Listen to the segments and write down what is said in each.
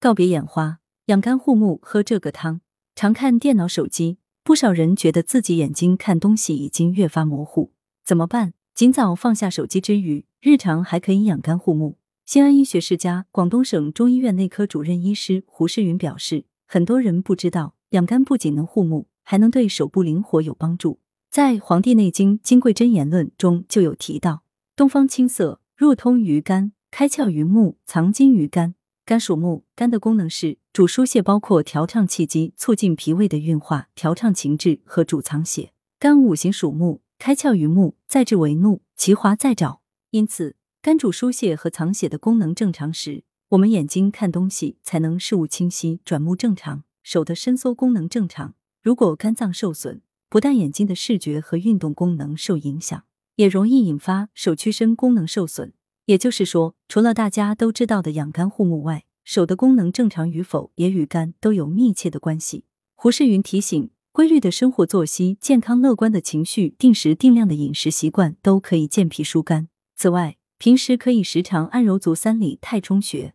告别眼花，养肝护目，喝这个汤。常看电脑、手机，不少人觉得自己眼睛看东西已经越发模糊，怎么办？尽早放下手机之余，日常还可以养肝护目。西安医学世家广东省中医院内科主任医师胡世云表示，很多人不知道，养肝不仅能护目，还能对手部灵活有帮助。在《黄帝内经·金匮真言论》中就有提到：“东方青色，入通于肝，开窍于目，藏精于肝。肝属木，肝的功能是主疏泄，包括调畅气机、促进脾胃的运化、调畅情志和主藏血。肝五行属木，开窍于目，再至为怒，其华在爪。因此，肝主疏泄和藏血的功能正常时，我们眼睛看东西才能视物清晰，转目正常。手的伸缩功能正常。如果肝脏受损，不但眼睛的视觉和运动功能受影响，也容易引发手屈伸功能受损。也就是说，除了大家都知道的养肝护目外，手的功能正常与否也与肝都有密切的关系。胡世云提醒，规律的生活作息、健康乐观的情绪、定时定量的饮食习惯都可以健脾疏肝。此外，平时可以时常按揉足三里太冲穴，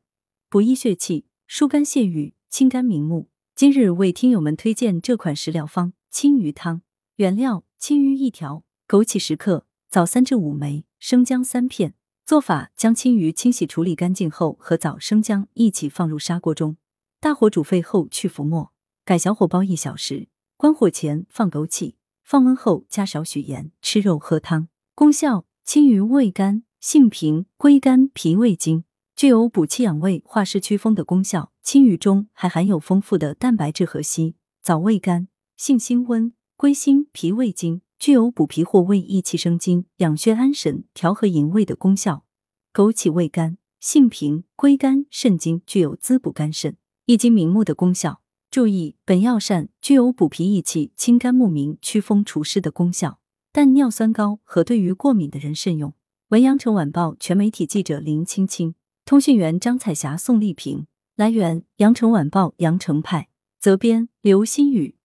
补益血气、疏肝泄郁、清肝明目。今日为听友们推荐这款食疗方。青鱼汤原料：青鱼一条，枸杞十克，枣三至五枚，生姜三片。做法：将青鱼清洗处理干净后，和枣、生姜一起放入砂锅中，大火煮沸后去浮沫，改小火煲一小时。关火前放枸杞，放温后加少许盐，吃肉喝汤。功效：青鱼味甘，性平，归肝脾胃经，具有补气养胃、化湿祛风的功效。青鱼中还含有丰富的蛋白质和硒。枣味甘。性辛温，归心脾胃经，具有补脾或胃、益气生津、养血安神、调和营卫的功效。枸杞味甘，性平，归肝肾经，具有滋补肝肾、益精明目的功效。注意，本药膳具有补脾益气、清肝目明、祛风除湿的功效，但尿酸高和对于过敏的人慎用。文阳城晚报全媒体记者林青青，通讯员张彩霞、宋丽萍。来源：阳城晚报阳城派，责编：刘新宇。